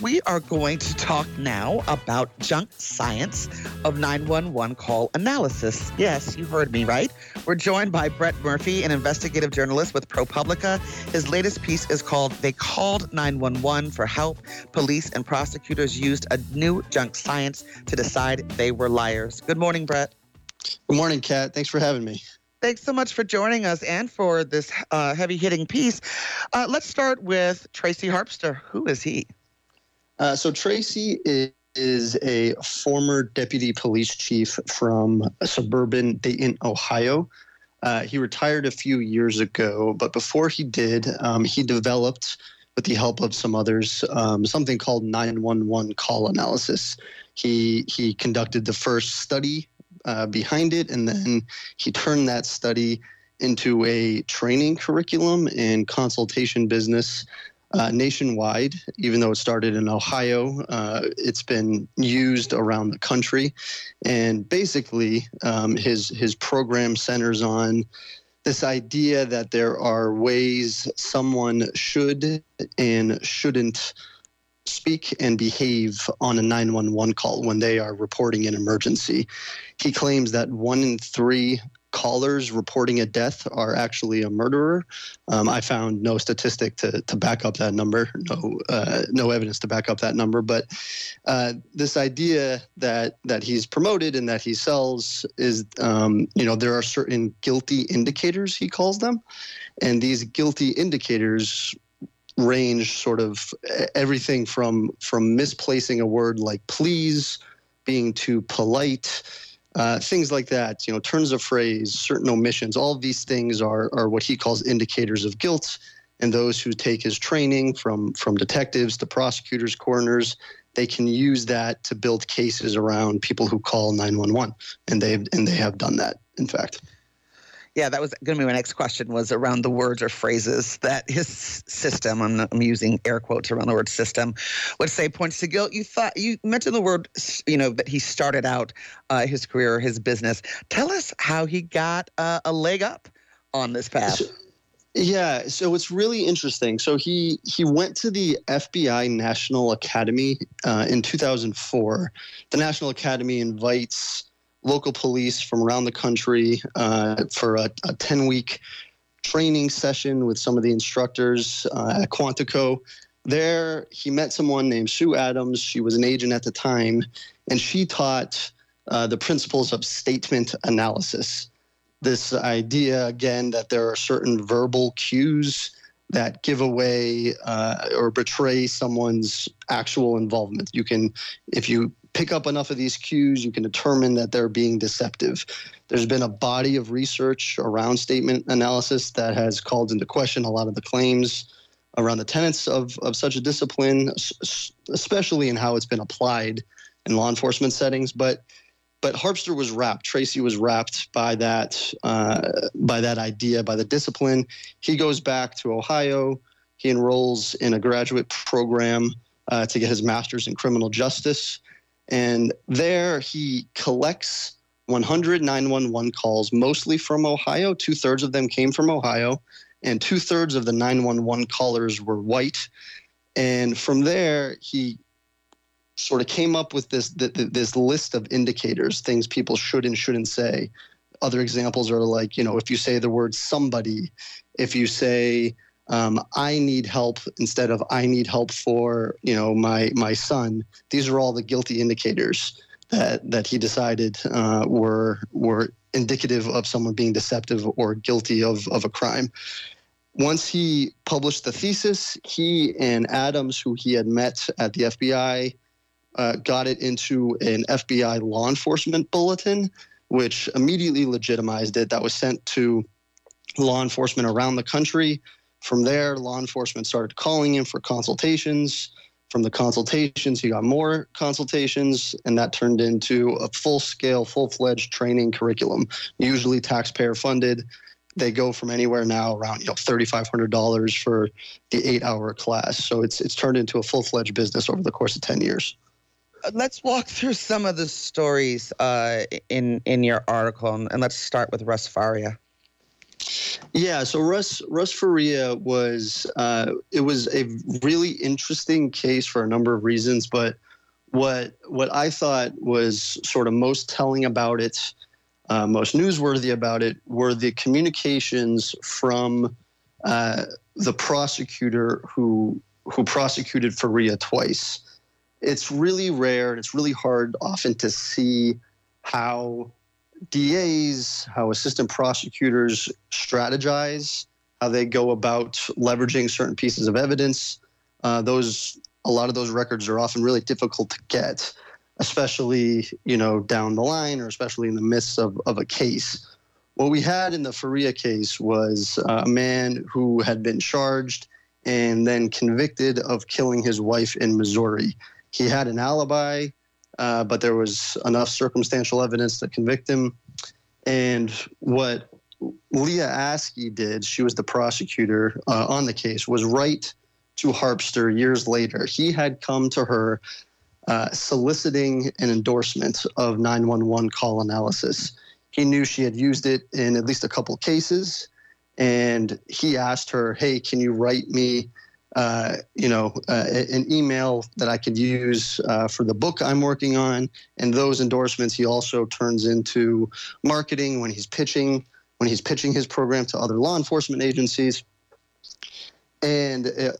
We are going to talk now about junk science of 911 call analysis. Yes, you heard me right. We're joined by Brett Murphy, an investigative journalist with ProPublica. His latest piece is called They Called 911 for Help. Police and prosecutors used a new junk science to decide they were liars. Good morning, Brett. Good morning, Kat. Thanks for having me. Thanks so much for joining us and for this uh, heavy hitting piece. Uh, let's start with Tracy Harpster. Who is he? Uh, so Tracy is, is a former deputy police chief from suburban Dayton, Ohio. Uh, he retired a few years ago, but before he did, um, he developed, with the help of some others, um, something called 911 call analysis. He he conducted the first study uh, behind it, and then he turned that study into a training curriculum and consultation business uh, nationwide, even though it started in Ohio. Uh, it's been used around the country, and basically, um, his his program centers on this idea that there are ways someone should and shouldn't speak and behave on a 911 call when they are reporting an emergency. He claims that one in three callers reporting a death are actually a murderer. Um, I found no statistic to, to back up that number, no uh, no evidence to back up that number. But uh, this idea that that he's promoted and that he sells is, um, you know, there are certain guilty indicators he calls them, and these guilty indicators range sort of everything from from misplacing a word like please, being too polite uh, things like that, you know, turns of phrase, certain omissions, all these things are, are what he calls indicators of guilt. And those who take his training from, from detectives to prosecutors, coroners, they can use that to build cases around people who call 911. And they've, and they have done that, in fact yeah, that was going to be my next question was around the words or phrases that his system, I'm, I'm using air quotes around the word system, would say points to guilt. You thought, you mentioned the word, you know, that he started out uh, his career, his business. Tell us how he got uh, a leg up on this path. Yeah, so it's really interesting. So he he went to the FBI National Academy uh, in 2004. The National Academy invites local police from around the country uh, for a, a 10 week training session with some of the instructors uh, at Quantico. There, he met someone named Sue Adams. She was an agent at the time, and she taught uh, the principles of statement analysis. This idea, again, that there are certain verbal cues that give away uh, or betray someone's actual involvement. You can, if you pick up enough of these cues, you can determine that they're being deceptive. There's been a body of research around statement analysis that has called into question a lot of the claims around the tenets of, of such a discipline, especially in how it's been applied in law enforcement settings. But but Harpster was rapt. Tracy was rapt by that uh, by that idea, by the discipline. He goes back to Ohio. He enrolls in a graduate program uh, to get his master's in criminal justice. And there he collects 100 911 calls, mostly from Ohio. Two thirds of them came from Ohio, and two thirds of the 911 callers were white. And from there, he sort of came up with this this list of indicators, things people should and shouldn't say. Other examples are like, you know, if you say the word somebody, if you say um, I need help instead of I need help for you know my my son. These are all the guilty indicators that that he decided uh, were were indicative of someone being deceptive or guilty of of a crime. Once he published the thesis, he and Adams, who he had met at the FBI, uh, got it into an FBI law enforcement bulletin, which immediately legitimized it. That was sent to law enforcement around the country from there, law enforcement started calling him for consultations. From the consultations, he got more consultations, and that turned into a full scale, full fledged training curriculum, usually taxpayer funded. they go from anywhere now around you know thirty five hundred dollars for the eight hour class. So it's it's turned into a full fledged business over the course of ten years. Uh, let's walk through some of the stories uh, in in your article, and let's start with Russ Faria. Yeah, so Russ Russ Faria was uh, it was a really interesting case for a number of reasons, but what what I thought was sort of most telling about it, uh, most newsworthy about it, were the communications from uh, the prosecutor who who prosecuted Faria twice. It's really rare and it's really hard often to see how DAs, how assistant prosecutors strategize, how they go about leveraging certain pieces of evidence. Uh, those a lot of those records are often really difficult to get, especially you know down the line or especially in the midst of, of a case. What we had in the Faria case was uh, a man who had been charged and then convicted of killing his wife in Missouri. He had an alibi uh, but there was enough circumstantial evidence to convict him. And what Leah Askey did, she was the prosecutor uh, on the case, was write to Harpster years later. He had come to her uh, soliciting an endorsement of 911 call analysis. He knew she had used it in at least a couple cases, and he asked her, "Hey, can you write me uh, you know, uh, an email that I could use uh, for the book I'm working on. And those endorsements he also turns into marketing when he's pitching when he's pitching his program to other law enforcement agencies. And uh,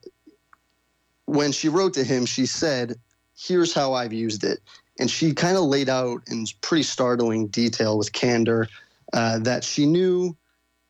when she wrote to him, she said, "Here's how I've used it." And she kind of laid out in pretty startling detail with candor uh, that she knew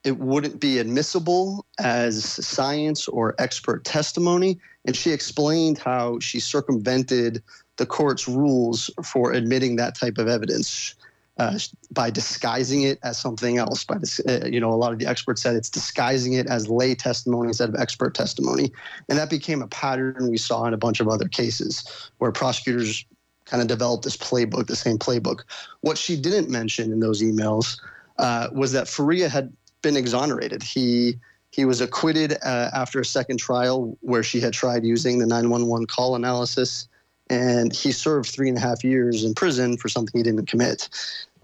it wouldn't be admissible as science or expert testimony. And she explained how she circumvented the court's rules for admitting that type of evidence uh, by disguising it as something else. By this, uh, you know, a lot of the experts said it's disguising it as lay testimony instead of expert testimony, and that became a pattern we saw in a bunch of other cases where prosecutors kind of developed this playbook, the same playbook. What she didn't mention in those emails uh, was that Faria had been exonerated. He he was acquitted uh, after a second trial where she had tried using the 911 call analysis, and he served three and a half years in prison for something he didn't commit.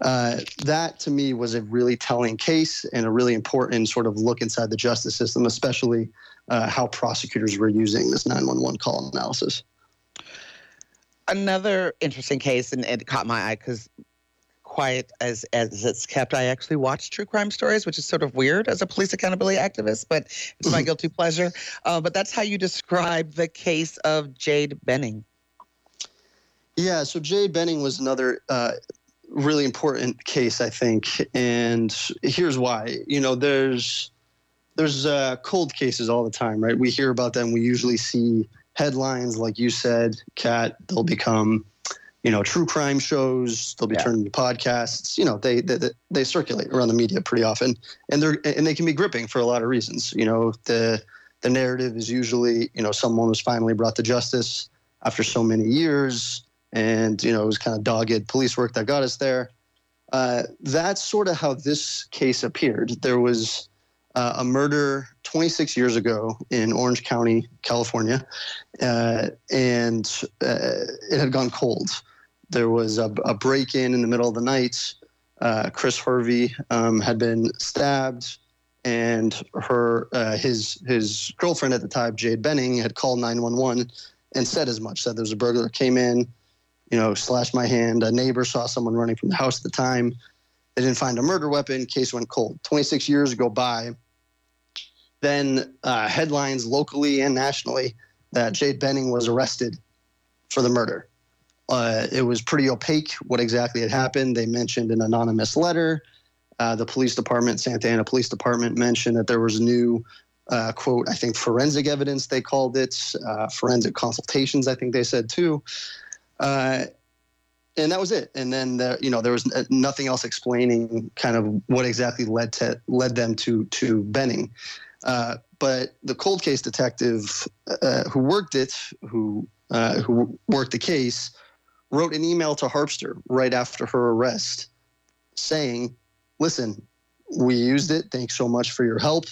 Uh, that to me was a really telling case and a really important sort of look inside the justice system, especially uh, how prosecutors were using this 911 call analysis. Another interesting case, and it caught my eye because quiet as as it's kept. I actually watch true crime stories, which is sort of weird as a police accountability activist, but it's my guilty pleasure. Uh, but that's how you describe the case of Jade Benning. Yeah, so Jade Benning was another uh, really important case, I think, and here's why. You know, there's there's uh, cold cases all the time, right? We hear about them. We usually see headlines, like you said, Kat. They'll become you know, true crime shows. They'll be yeah. turned into podcasts. You know, they, they they circulate around the media pretty often, and they're and they can be gripping for a lot of reasons. You know, the the narrative is usually you know someone was finally brought to justice after so many years, and you know it was kind of dogged police work that got us there. Uh, that's sort of how this case appeared. There was uh, a murder 26 years ago in Orange County, California, uh, and uh, it had gone cold there was a, a break in in the middle of the night. Uh, Chris Harvey um, had been stabbed, and her uh, his his girlfriend at the time, Jade Benning, had called 911 and said as much. Said there was a burglar came in, you know, slashed my hand. A neighbor saw someone running from the house at the time. They didn't find a murder weapon. Case went cold. 26 years go by. Then uh, headlines locally and nationally that Jade Benning was arrested for the murder. Uh, it was pretty opaque what exactly had happened. They mentioned an anonymous letter. Uh, the police department, Santa Ana Police Department, mentioned that there was new, uh, quote, I think forensic evidence, they called it, uh, forensic consultations, I think they said too. Uh, and that was it. And then, the, you know, there was nothing else explaining kind of what exactly led to led them to to Benning. Uh, but the cold case detective who worked it, who who worked the case, wrote an email to Harpster right after her arrest saying, listen, we used it. Thanks so much for your help.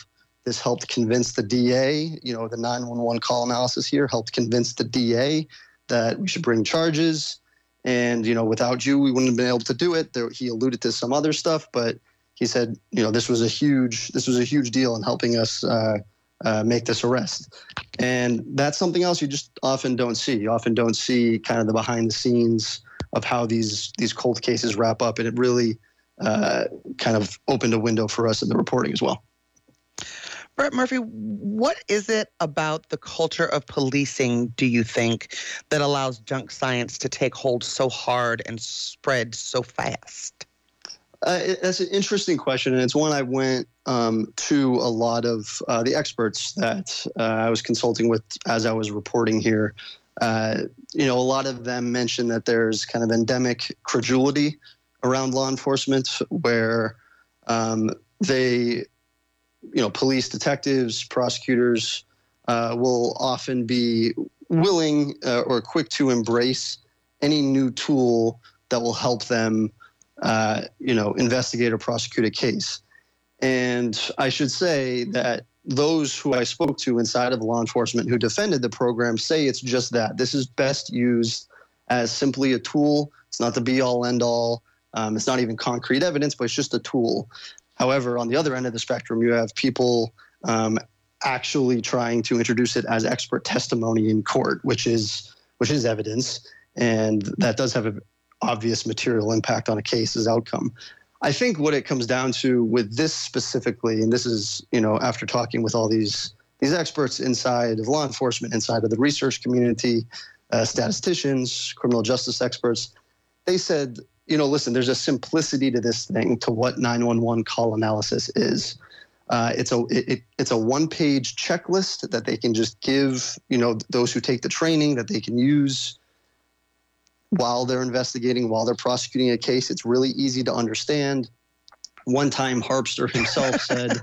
This helped convince the DA, you know, the 911 call analysis here helped convince the DA that we should bring charges. And, you know, without you, we wouldn't have been able to do it. There, he alluded to some other stuff, but he said, you know, this was a huge, this was a huge deal in helping us uh, uh, make this arrest. And that's something else you just often don't see. You often don't see kind of the behind the scenes of how these these cold cases wrap up, and it really uh, kind of opened a window for us in the reporting as well. Brett Murphy, what is it about the culture of policing, do you think, that allows junk science to take hold so hard and spread so fast? Uh, it, that's an interesting question, and it's one I went um, to a lot of uh, the experts that uh, I was consulting with as I was reporting here. Uh, you know, a lot of them mentioned that there's kind of endemic credulity around law enforcement where um, they you know, police detectives, prosecutors uh, will often be willing uh, or quick to embrace any new tool that will help them, uh, you know, investigate or prosecute a case. And I should say that those who I spoke to inside of law enforcement who defended the program say it's just that. This is best used as simply a tool. It's not the be all end all. Um, it's not even concrete evidence, but it's just a tool. However, on the other end of the spectrum, you have people um, actually trying to introduce it as expert testimony in court, which is which is evidence, and that does have an obvious material impact on a case's outcome. I think what it comes down to with this specifically, and this is you know after talking with all these these experts inside of law enforcement, inside of the research community, uh, statisticians, criminal justice experts, they said you know, listen, there's a simplicity to this thing, to what 911 call analysis is. Uh, it's a it, it's a one page checklist that they can just give you know those who take the training that they can use while they're investigating while they're prosecuting a case it's really easy to understand one time harpster himself said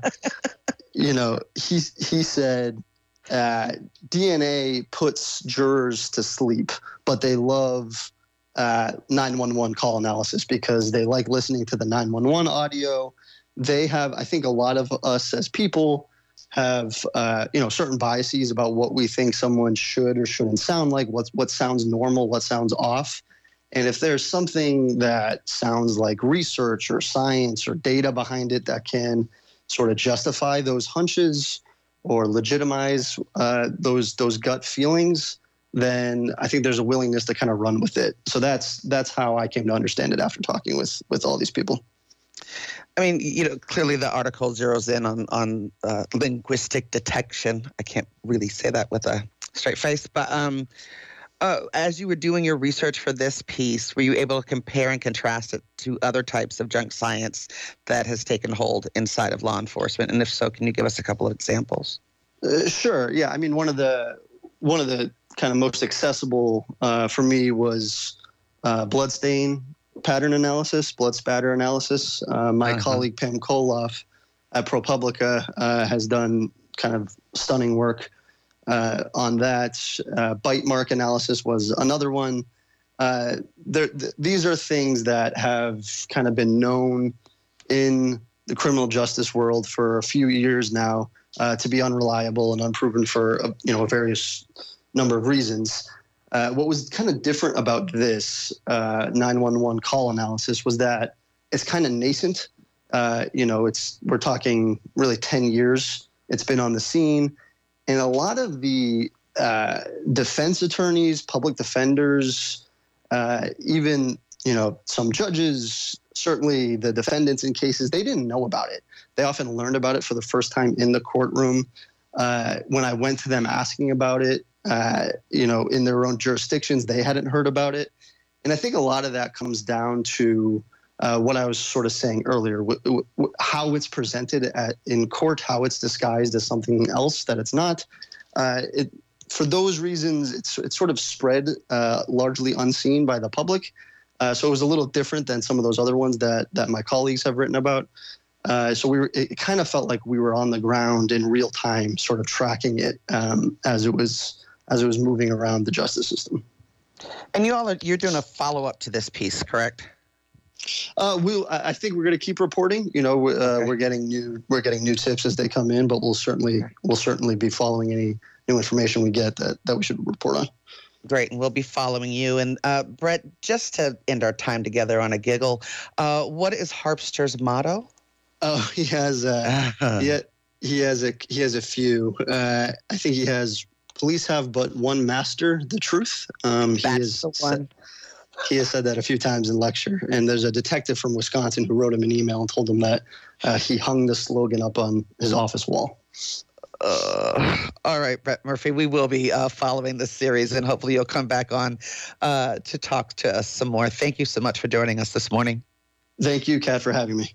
you know he he said uh, dna puts jurors to sleep but they love uh, 911 call analysis because they like listening to the 911 audio. They have, I think, a lot of us as people have, uh, you know, certain biases about what we think someone should or shouldn't sound like, what what sounds normal, what sounds off. And if there's something that sounds like research or science or data behind it that can sort of justify those hunches or legitimize uh, those those gut feelings, then I think there's a willingness to kind of run with it. So that's that's how I came to understand it after talking with with all these people. I mean, you know, clearly the article zeroes in on on uh, linguistic detection. I can't really say that with a straight face, but um, uh, as you were doing your research for this piece, were you able to compare and contrast it to other types of junk science that has taken hold inside of law enforcement? And if so, can you give us a couple of examples? Uh, sure. Yeah. I mean, one of the one of the kind of most accessible uh, for me was uh, bloodstain pattern analysis, blood spatter analysis. Uh, my uh-huh. colleague Pam Colloff at ProPublica uh, has done kind of stunning work uh, on that. Uh, bite mark analysis was another one. Th- these are things that have kind of been known in the criminal justice world for a few years now to be unreliable and unproven for you know various number of reasons. Uh, what was kind of different about this uh, 911 call analysis was that it's kind of nascent. Uh, you know, it's we're talking really 10 years. It's been on the scene, and a lot of the uh, defense attorneys, public defenders, even you know some judges, certainly the defendants in cases, they didn't know about it. They often learned about it for the first time in the courtroom. Uh, when I went to them asking about it, uh, you know, in their own jurisdictions, they hadn't heard about it. And I think a lot of that comes down to uh, what I was sort of saying earlier, w- w- how it's presented at, in court, how it's disguised as something else that it's not. Uh, it, for those reasons, it's, it's sort of spread uh, largely unseen by the public. Uh, so it was a little different than some of those other ones that, that my colleagues have written about. Uh, so we were, it kind of felt like we were on the ground in real time, sort of tracking it um, as it was as it was moving around the justice system. And you all are you're doing a follow up to this piece, correct? Uh, we I think we're going to keep reporting. You know, uh, okay. we're getting new we're getting new tips as they come in, but we'll certainly okay. we'll certainly be following any new information we get that that we should report on. Great, and we'll be following you. And uh, Brett, just to end our time together on a giggle, uh, what is Harpster's motto? Oh, he has a he, he has a he has a few. Uh, I think he has police have but one master, the truth. Um, That's he is the one. He has said that a few times in lecture. And there's a detective from Wisconsin who wrote him an email and told him that uh, he hung the slogan up on his office wall. Uh, all right, Brett Murphy, we will be uh, following this series and hopefully you'll come back on uh, to talk to us some more. Thank you so much for joining us this morning. Thank you, Kat, for having me.